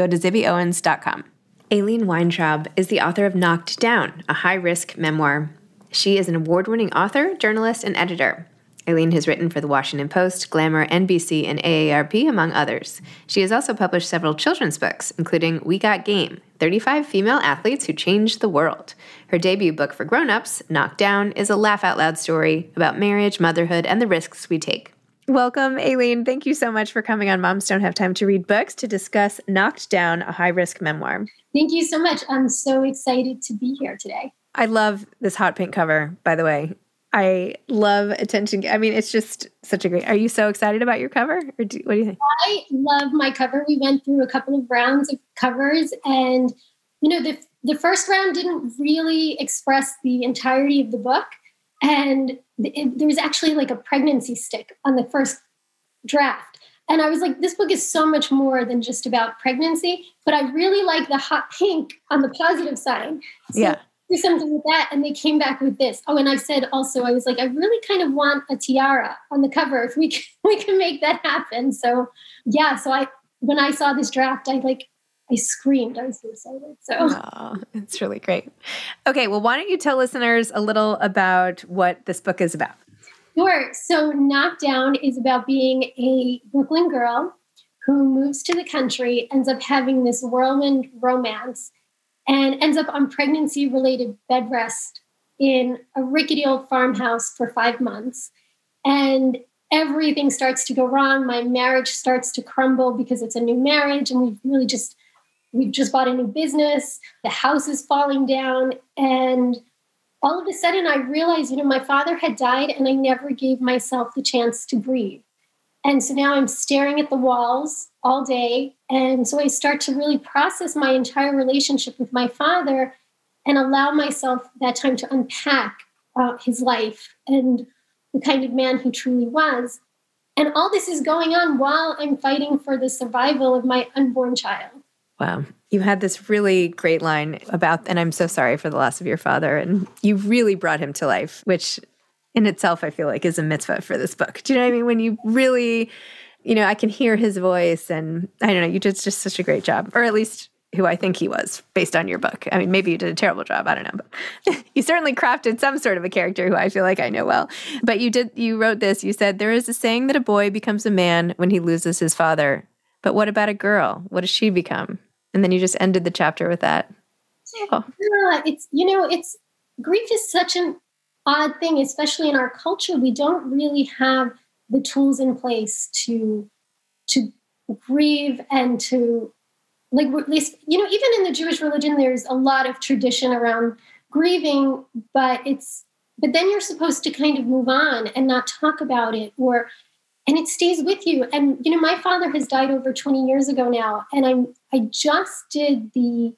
go to zibbyowens.com. Aileen Weintraub is the author of Knocked Down, a high risk memoir. She is an award winning author, journalist, and editor. Aileen has written for The Washington Post, Glamour, NBC, and AARP, among others. She has also published several children's books, including We Got Game 35 Female Athletes Who Changed the World. Her debut book for grown ups, Knocked Down, is a laugh out loud story about marriage, motherhood, and the risks we take. Welcome, Aileen. Thank you so much for coming on Moms Don't Have Time to Read Books to discuss Knocked Down, a high risk memoir. Thank you so much. I'm so excited to be here today. I love this hot pink cover, by the way. I love attention. I mean, it's just such a great. Are you so excited about your cover, or do, what do you think? I love my cover. We went through a couple of rounds of covers, and you know, the the first round didn't really express the entirety of the book, and it, there was actually like a pregnancy stick on the first draft. And I was like, this book is so much more than just about pregnancy, but I really like the hot pink on the positive sign So yeah do something with that. And they came back with this. Oh, and I said also, I was like, I really kind of want a tiara on the cover if we can, we can make that happen. So yeah, so I when I saw this draft, I like I screamed. I was so excited. So oh, it's really great. Okay, well, why don't you tell listeners a little about what this book is about? Sure. So Knockdown is about being a Brooklyn girl who moves to the country, ends up having this whirlwind romance and ends up on pregnancy related bed rest in a rickety old farmhouse for five months. And everything starts to go wrong. My marriage starts to crumble because it's a new marriage, and we've really just we've just bought a new business. The house is falling down, and all of a sudden, I realized, you know, my father had died, and I never gave myself the chance to grieve. And so now I'm staring at the walls all day. And so I start to really process my entire relationship with my father and allow myself that time to unpack uh, his life and the kind of man he truly was. And all this is going on while I'm fighting for the survival of my unborn child. Wow. You had this really great line about, and I'm so sorry for the loss of your father. And you really brought him to life, which in itself, I feel like is a mitzvah for this book. Do you know what I mean? When you really, you know, I can hear his voice and I don't know, you did just such a great job, or at least who I think he was based on your book. I mean, maybe you did a terrible job. I don't know, but you certainly crafted some sort of a character who I feel like I know well. But you did, you wrote this. You said, There is a saying that a boy becomes a man when he loses his father. But what about a girl? What does she become? And then you just ended the chapter with that. Oh. Yeah, it's, you know, it's grief is such an odd thing, especially in our culture. We don't really have the tools in place to to grieve and to like at least you know even in the Jewish religion, there's a lot of tradition around grieving, but it's but then you're supposed to kind of move on and not talk about it or and it stays with you and you know my father has died over 20 years ago now and i'm i just did the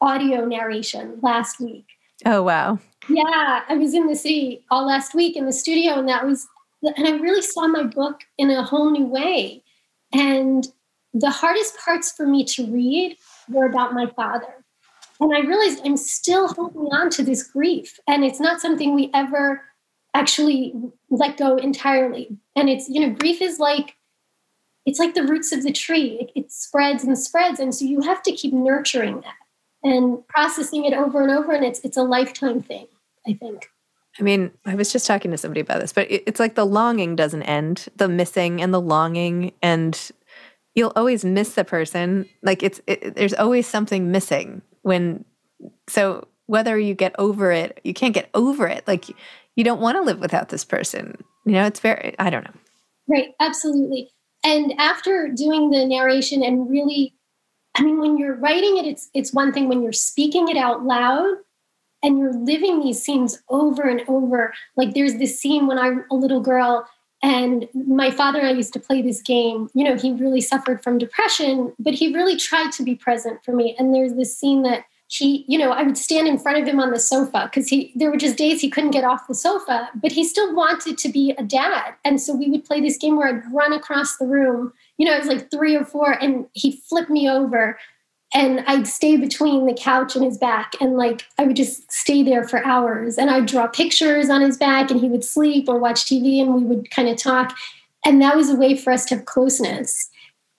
audio narration last week oh wow yeah, I was in the city all last week in the studio, and that was, and I really saw my book in a whole new way. And the hardest parts for me to read were about my father. And I realized I'm still holding on to this grief, and it's not something we ever actually let go entirely. And it's, you know, grief is like, it's like the roots of the tree. It, it spreads and spreads. And so you have to keep nurturing that and processing it over and over. And it's, it's a lifetime thing. I think. I mean, I was just talking to somebody about this, but it's like the longing doesn't end, the missing and the longing, and you'll always miss the person. Like it's, it, there's always something missing when, so whether you get over it, you can't get over it. Like you don't want to live without this person. You know, it's very, I don't know. Right. Absolutely. And after doing the narration and really, I mean, when you're writing it, it's, it's one thing when you're speaking it out loud and you're living these scenes over and over. Like there's this scene when I'm a little girl and my father and I used to play this game. You know, he really suffered from depression, but he really tried to be present for me. And there's this scene that he, you know, I would stand in front of him on the sofa because he there were just days he couldn't get off the sofa, but he still wanted to be a dad. And so we would play this game where I'd run across the room. You know, it was like three or four, and he'd flip me over and I'd stay between the couch and his back and like I would just stay there for hours and I'd draw pictures on his back and he would sleep or watch TV and we would kind of talk and that was a way for us to have closeness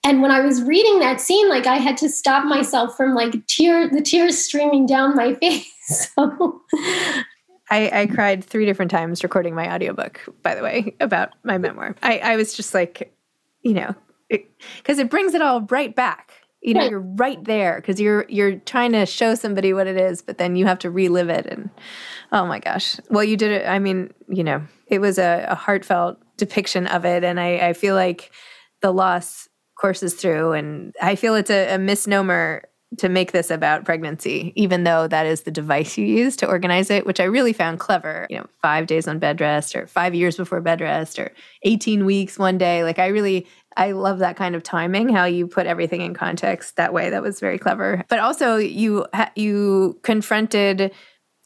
and when I was reading that scene like I had to stop myself from like tear the tears streaming down my face. So I, I cried three different times recording my audiobook by the way about my memoir. I, I was just like you know because it, it brings it all right back. You know you're right there because you're you're trying to show somebody what it is but then you have to relive it and oh my gosh. Well you did it i mean you know it was a, a heartfelt depiction of it and I, I, feel like the loss courses through and i feel it's a, a misnomer to make this about pregnancy, even though that is the device you use to organize it, which I really found clever. You know, five days on bed rest or five years before bed rest or 18 weeks one day. Like I really I love that kind of timing, how you put everything in context that way. That was very clever. But also you you confronted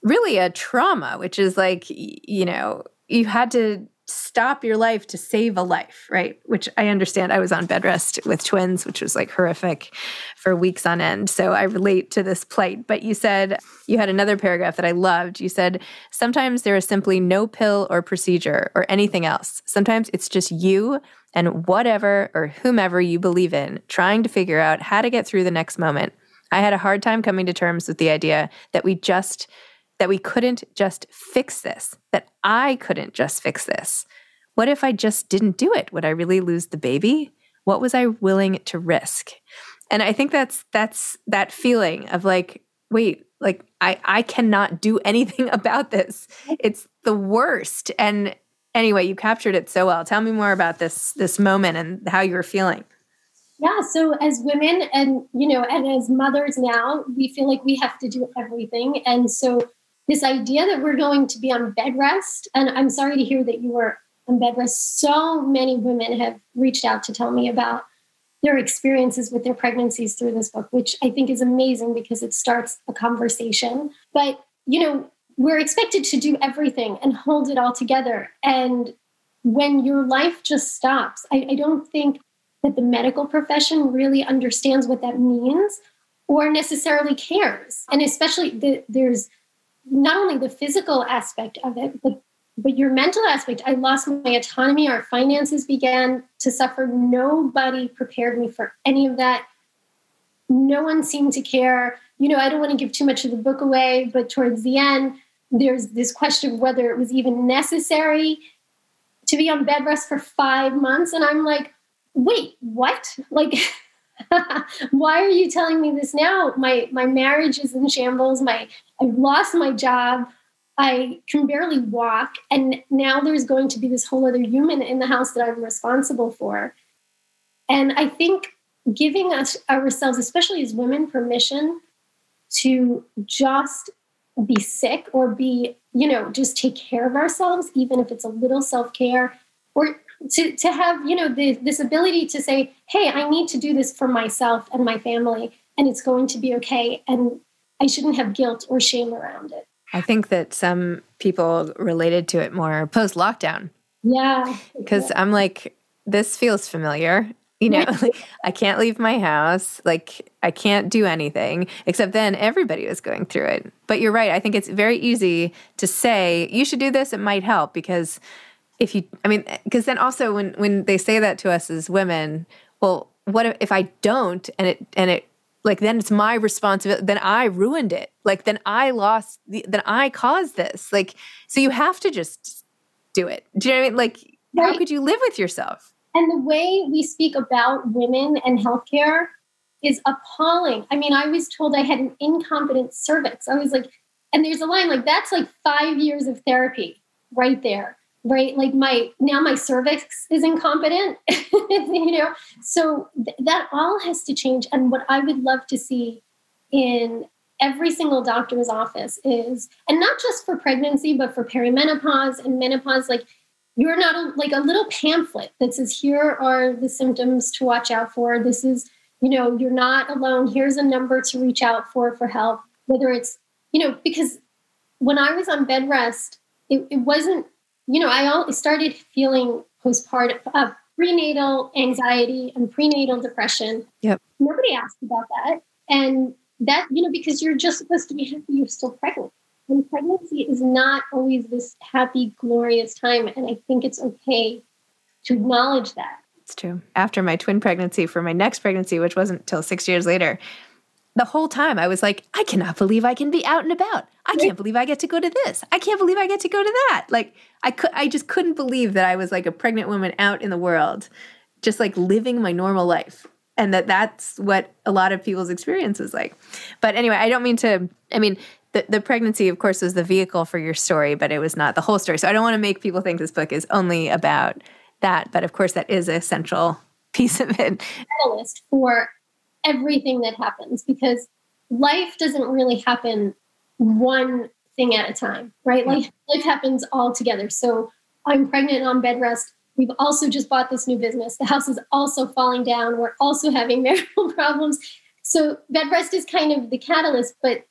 really a trauma, which is like you know, you had to stop your life to save a life, right? Which I understand. I was on bed rest with twins, which was like horrific for weeks on end. So I relate to this plight. But you said you had another paragraph that I loved. You said, sometimes there is simply no pill or procedure or anything else. Sometimes it's just you and whatever or whomever you believe in trying to figure out how to get through the next moment. I had a hard time coming to terms with the idea that we just that we couldn't just fix this, that I couldn't just fix this. What if I just didn't do it? Would I really lose the baby? What was I willing to risk? And I think that's that's that feeling of like, wait, like I I cannot do anything about this. It's the worst. And anyway, you captured it so well. Tell me more about this this moment and how you were feeling. Yeah, so as women and you know, and as mothers now, we feel like we have to do everything. And so this idea that we're going to be on bed rest, and I'm sorry to hear that you were on bed rest. So many women have reached out to tell me about their experiences with their pregnancies through this book, which I think is amazing because it starts a conversation. But, you know, we're expected to do everything and hold it all together. And when your life just stops, I, I don't think that the medical profession really understands what that means or necessarily cares. And especially the, there's not only the physical aspect of it, but but your mental aspect. I lost my autonomy. Our finances began to suffer. Nobody prepared me for any of that. No one seemed to care. You know, I don't want to give too much of the book away, but towards the end, there's this question of whether it was even necessary to be on bed rest for five months. And I'm like, wait, what? Like, why are you telling me this now? My my marriage is in shambles. My I've lost my job. I can barely walk. And now there's going to be this whole other human in the house that I'm responsible for. And I think giving us ourselves, especially as women, permission to just be sick or be, you know, just take care of ourselves, even if it's a little self care, or to, to have, you know, the, this ability to say, hey, I need to do this for myself and my family, and it's going to be okay. And I shouldn't have guilt or shame around it. I think that some people related to it more post lockdown. Yeah. Because yeah. I'm like, this feels familiar. You know, like, I can't leave my house. Like, I can't do anything. Except then everybody was going through it. But you're right. I think it's very easy to say, you should do this. It might help because if you, I mean, because then also when, when they say that to us as women, well, what if, if I don't and it, and it like then it's my responsibility then i ruined it. Like then i lost the, then i caused this. Like so you have to just do it. Do you know what i mean? Like right. how could you live with yourself? And the way we speak about women and healthcare is appalling. I mean i was told i had an incompetent cervix. I was like and there's a line like that's like five years of therapy right there right? Like my now my cervix is incompetent you know? So th- that all has to change. And what i would love to see in every single doctor's office is and not just for pregnancy but for perimenopause and menopause like you're not a, like a little pamphlet that says here are the symptoms to watch out for. This is you know you're not alone. Here's a number to reach out for for help. Whether it's you know because when i was on bed rest it, it wasn't you know, I started feeling postpartum uh, prenatal anxiety and prenatal depression. Yep. Nobody asked about that. And that, you know, because you're just supposed to be happy you're still pregnant. And pregnancy is not always this happy, glorious time. And I think it's okay to acknowledge that. It's true. After my twin pregnancy, for my next pregnancy, which wasn't till six years later, the whole time I was like, I cannot believe I can be out and about. I can't believe I get to go to this. I can't believe I get to go to that. Like I could I just couldn't believe that I was like a pregnant woman out in the world, just like living my normal life. And that that's what a lot of people's experience is like. But anyway, I don't mean to I mean the, the pregnancy, of course, was the vehicle for your story, but it was not the whole story. So I don't want to make people think this book is only about that. But of course, that is a central piece of it. Catalyst for everything that happens because life doesn't really happen one thing at a time, right? Like life happens all together. So I'm pregnant on bed rest. We've also just bought this new business. The house is also falling down. We're also having marital problems. So bed rest is kind of the catalyst, but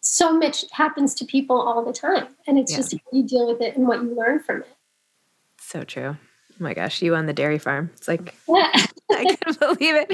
so much happens to people all the time. And it's yeah. just how you deal with it and what you learn from it. So true. Oh my gosh, you on the dairy farm. It's like, yeah. I can't believe it.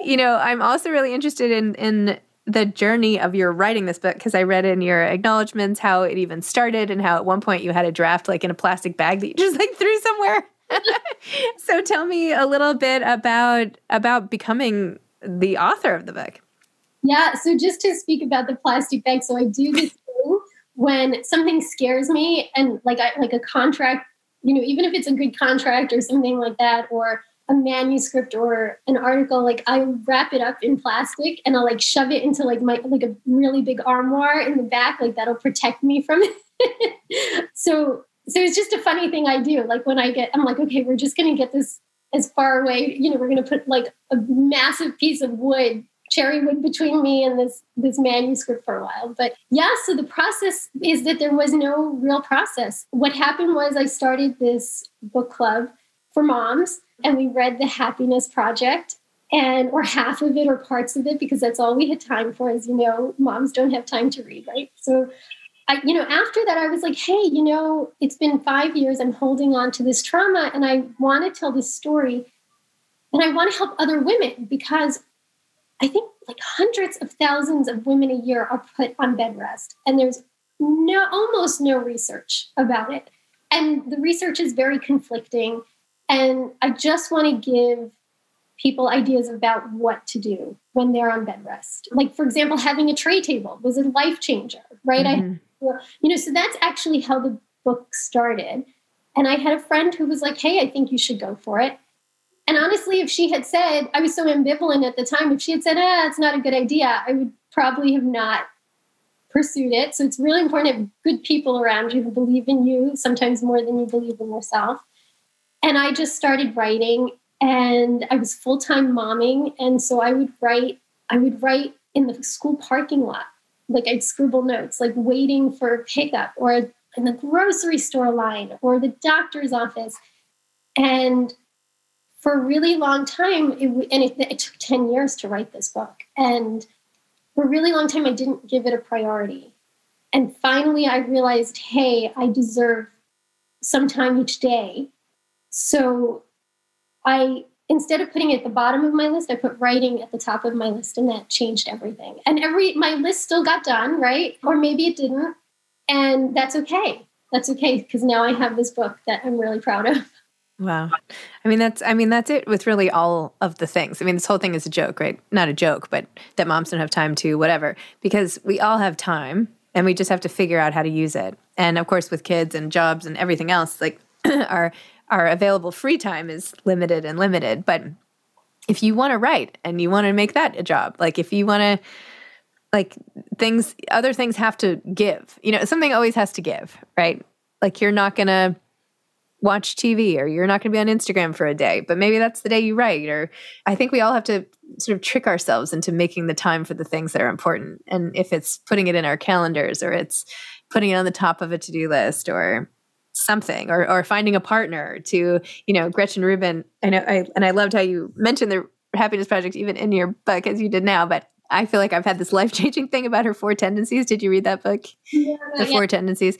You know, I'm also really interested in in the journey of your writing this book because I read in your acknowledgments how it even started and how at one point you had a draft like in a plastic bag that you just like threw somewhere. so tell me a little bit about about becoming the author of the book. Yeah, so just to speak about the plastic bag, so I do this thing when something scares me and like I like a contract, you know, even if it's a good contract or something like that, or a manuscript or an article, like I wrap it up in plastic and I'll like shove it into like my like a really big armoire in the back, like that'll protect me from it. so so it's just a funny thing I do. Like when I get, I'm like, okay, we're just gonna get this as far away. You know, we're gonna put like a massive piece of wood, cherry wood, between me and this this manuscript for a while. But yeah, so the process is that there was no real process. What happened was I started this book club for moms and we read the happiness project and or half of it or parts of it because that's all we had time for as you know moms don't have time to read right? So I, you know after that i was like hey you know it's been five years i'm holding on to this trauma and i want to tell this story and i want to help other women because i think like hundreds of thousands of women a year are put on bed rest and there's no almost no research about it. And the research is very conflicting and I just want to give people ideas about what to do when they're on bed rest. Like, for example, having a tray table was a life changer, right? Mm-hmm. I, you know, so that's actually how the book started. And I had a friend who was like, hey, I think you should go for it. And honestly, if she had said, I was so ambivalent at the time, if she had said, ah, it's not a good idea, I would probably have not pursued it. So it's really important to have good people around you who believe in you, sometimes more than you believe in yourself. And I just started writing and I was full-time momming. And so I would write, I would write in the school parking lot. Like I'd scribble notes, like waiting for pickup or in the grocery store line or the doctor's office. And for a really long time, it, and it, it took 10 years to write this book. And for a really long time, I didn't give it a priority. And finally, I realized, hey, I deserve some time each day so I instead of putting it at the bottom of my list, I put writing at the top of my list, and that changed everything. And every my list still got done, right? Or maybe it didn't, and that's okay. That's okay because now I have this book that I'm really proud of. Wow. I mean that's I mean that's it with really all of the things. I mean this whole thing is a joke, right? Not a joke, but that moms don't have time to whatever because we all have time and we just have to figure out how to use it. And of course, with kids and jobs and everything else, like our our available free time is limited and limited. But if you want to write and you want to make that a job, like if you want to like things other things have to give you know something always has to give right like you're not gonna watch tv or you're not gonna be on instagram for a day but maybe that's the day you write or i think we all have to sort of trick ourselves into making the time for the things that are important and if it's putting it in our calendars or it's putting it on the top of a to-do list or something or, or finding a partner to you know gretchen rubin i know I, and i loved how you mentioned the happiness project even in your book as you did now but I feel like I've had this life changing thing about her four tendencies. Did you read that book? Yeah, the four tendencies.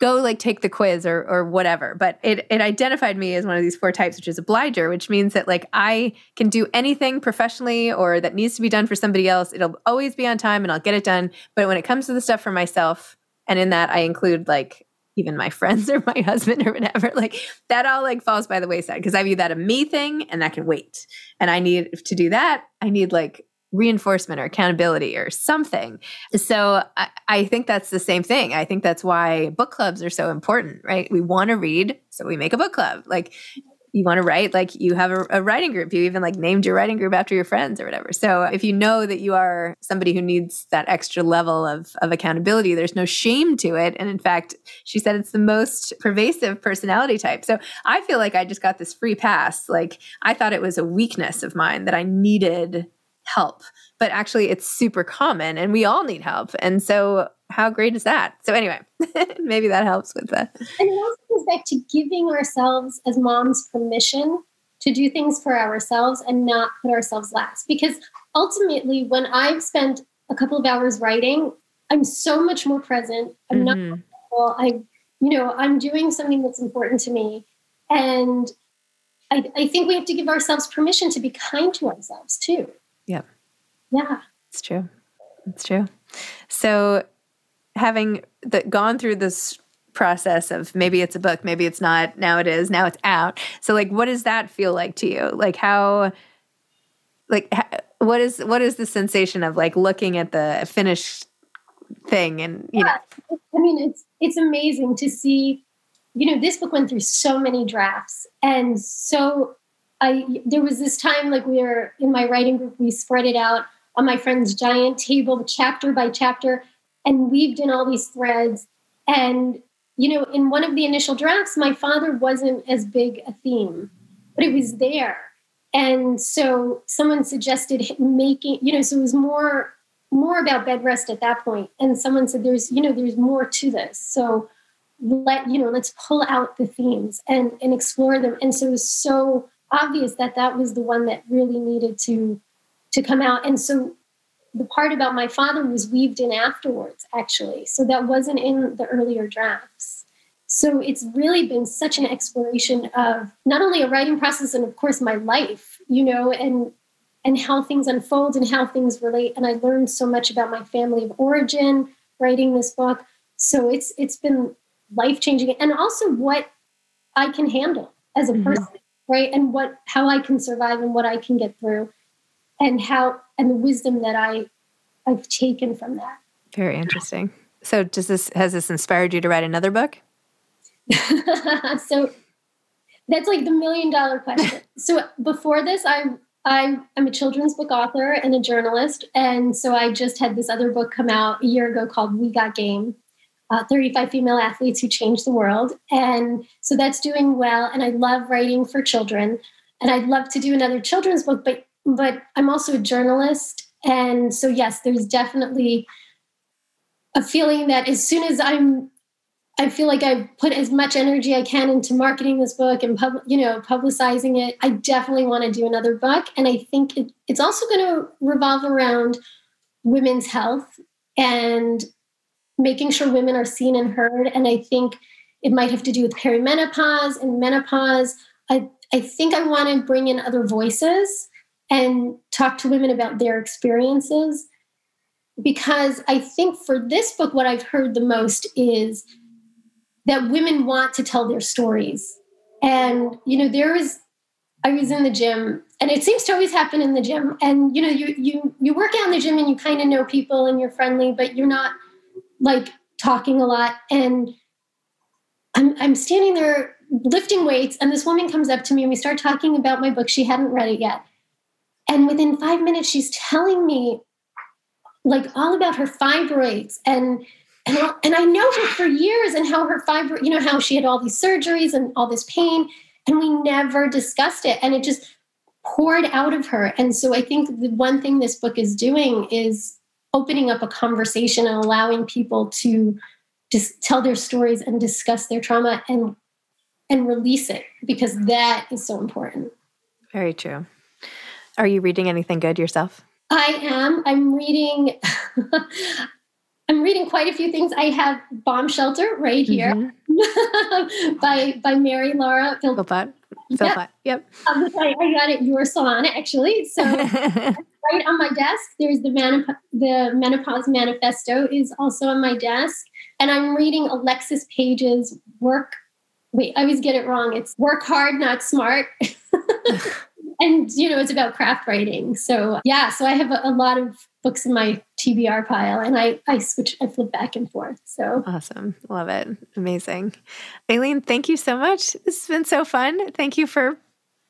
Go like take the quiz or or whatever. But it it identified me as one of these four types, which is obliger, which means that like I can do anything professionally or that needs to be done for somebody else. It'll always be on time and I'll get it done. But when it comes to the stuff for myself, and in that I include like even my friends or my husband or whatever like that all like falls by the wayside because i view that a me thing and that can wait and i need to do that i need like reinforcement or accountability or something. So I, I, think that's the same thing. I think that's why book clubs are so important, right? We want to read, so we make a book club. Like you want to write, like you have a, a, writing group. You even like named your writing group after your friends or whatever. So if you know that you are somebody who needs that extra level of, of accountability, there's no shame to it. And in fact, she said it's the most pervasive personality type. So I feel like I just got this free pass. Like I thought it was a weakness of mine that I needed help but actually it's super common and we all need help and so how great is that so anyway maybe that helps with that and it also goes back to giving ourselves as moms permission to do things for ourselves and not put ourselves last because ultimately when i've spent a couple of hours writing i'm so much more present i'm mm-hmm. not well i you know i'm doing something that's important to me and I, I think we have to give ourselves permission to be kind to ourselves too yeah. Yeah. It's true. It's true. So having the, gone through this process of maybe it's a book, maybe it's not, now it is, now it's out. So like what does that feel like to you? Like how like what is what is the sensation of like looking at the finished thing and you yeah. know I mean it's it's amazing to see you know this book went through so many drafts and so I there was this time like we were in my writing group, we spread it out on my friend's giant table, chapter by chapter, and weaved in all these threads. And you know, in one of the initial drafts, my father wasn't as big a theme, but it was there. And so someone suggested making, you know, so it was more more about bed rest at that point. And someone said, "There's, you know, there's more to this." So let you know, let's pull out the themes and and explore them. And so it was so obvious that that was the one that really needed to to come out and so the part about my father was weaved in afterwards actually. So that wasn't in the earlier drafts. So it's really been such an exploration of not only a writing process and of course my life you know and and how things unfold and how things relate. And i learned so much about my family of origin writing this book. So it's it's been life changing and also what i can handle as a mm-hmm. person right? And what how i can survive and what i can get through and how and the wisdom that i i've taken from that very interesting so does this has this inspired you to write another book so that's like the million dollar question so before this i I, I'm a children's book author and a journalist. And so I just had this other book come out a year ago called We Got Game uh, 35 female athletes who changed the world. And so that's doing well. And I love writing for children. And I'd love to do another children's book, but but I'm also a journalist. And so yes, there's definitely a feeling that as soon as I'm I feel like I put as much energy I can into marketing this book and pub, you know publicizing it. I definitely want to do another book, and I think it, it's also going to revolve around women's health and making sure women are seen and heard. And I think it might have to do with perimenopause and menopause. I, I think I want to bring in other voices and talk to women about their experiences because I think for this book, what I've heard the most is that women want to tell their stories. And, you know, there is, I was in the gym and it seems to always happen in the gym. And, you know, you, you, you work out in the gym and you kind of know people and you're friendly, but you're not like talking a lot. And I'm, I'm standing there lifting weights, and this woman comes up to me and we start talking about my book. She hadn't read it yet. And within five minutes, she's telling me like all about her fibroids and and I, and I know her for years and how her fibro, you know, how she had all these surgeries and all this pain, and we never discussed it, and it just poured out of her. And so I think the one thing this book is doing is opening up a conversation and allowing people to just tell their stories and discuss their trauma and and release it because that is so important. Very true. Are you reading anything good yourself? I am. I'm reading. I'm reading quite a few things. I have Bomb Shelter right here mm-hmm. by by Mary Laura Philpott. Philpott. Yep. Um, I, I, got it your salon actually. So right on my desk, there's the manop- the Menopause Manifesto is also on my desk, and I'm reading Alexis Paige's work. Wait, I always get it wrong. It's work hard, not smart. And you know it's about craft writing. So yeah so i have a, a, lot of books in my tbr pile and i i switch i flip back and forth so. Awesome. Love it. Amazing. Aileen thank you so much. This has been so fun. Thank you for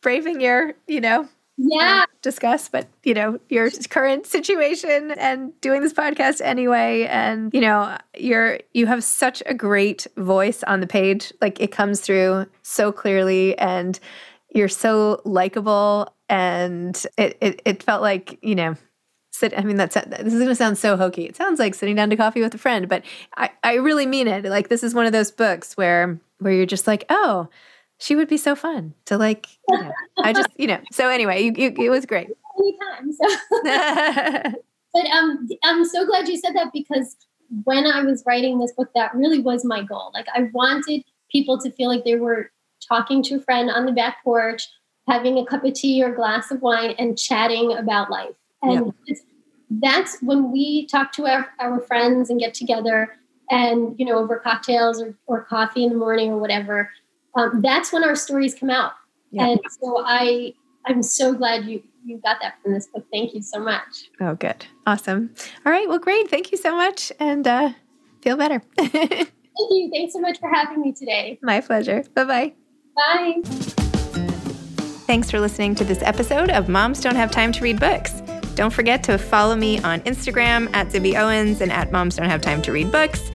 braving your you know yeah. Um, discuss but you know your current situation and doing this podcast anyway. And you know you're you have such a great voice on the page. Like it comes through so clearly. And you're so likable and it, it, it felt like you know sit i mean that's this is going to sound so hokey. It sounds like sitting down to coffee with a friend but i i really mean it. Like this is one of those books where where you're just like oh she would be so fun to like you know, i just you know. So anyway you, you, it was great. Anytime so. but um i'm so glad you said that because when i was writing this book that really was my goal. Like i wanted people to feel like they were talking to a friend on the back porch, having a cup of tea or glass of wine, and chatting about life. And yep. that's when we talk to our, our friends and get together and, you know, over cocktails or, or coffee in the morning or whatever. Um, that's when our stories come out. Yep. And so I, I'm so glad you you got that from this book. Thank you so much. Oh, good. Awesome. All right. Well, great. Thank you so much. And uh, feel better. Thank you. Thanks so much for having me today. My pleasure. Bye bye. Bye. Thanks for listening to this episode of Moms Don't Have Time to Read Books. Don't forget to follow me on Instagram at Zibby Owens and at Moms Don't Have Time to Read Books.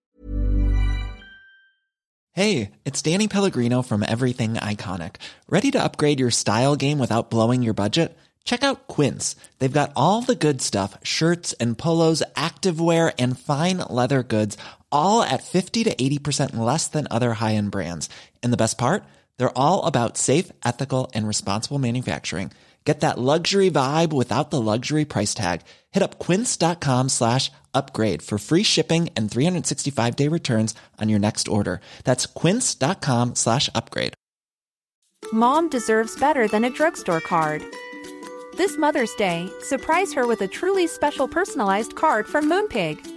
Hey, it's Danny Pellegrino from Everything Iconic. Ready to upgrade your style game without blowing your budget? Check out Quince. They've got all the good stuff shirts and polos, activewear, and fine leather goods, all at 50 to 80% less than other high end brands. And the best part? They're all about safe, ethical, and responsible manufacturing. Get that luxury vibe without the luxury price tag. Hit up quince.com slash upgrade for free shipping and 365 day returns on your next order. That's quince.com slash upgrade. Mom deserves better than a drugstore card. This Mother's Day, surprise her with a truly special personalized card from Moonpig.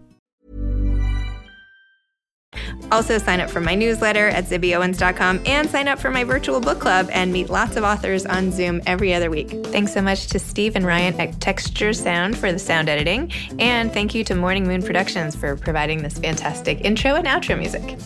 Also, sign up for my newsletter at zibbyowens.com and sign up for my virtual book club and meet lots of authors on Zoom every other week. Thanks so much to Steve and Ryan at Texture Sound for the sound editing. And thank you to Morning Moon Productions for providing this fantastic intro and outro music.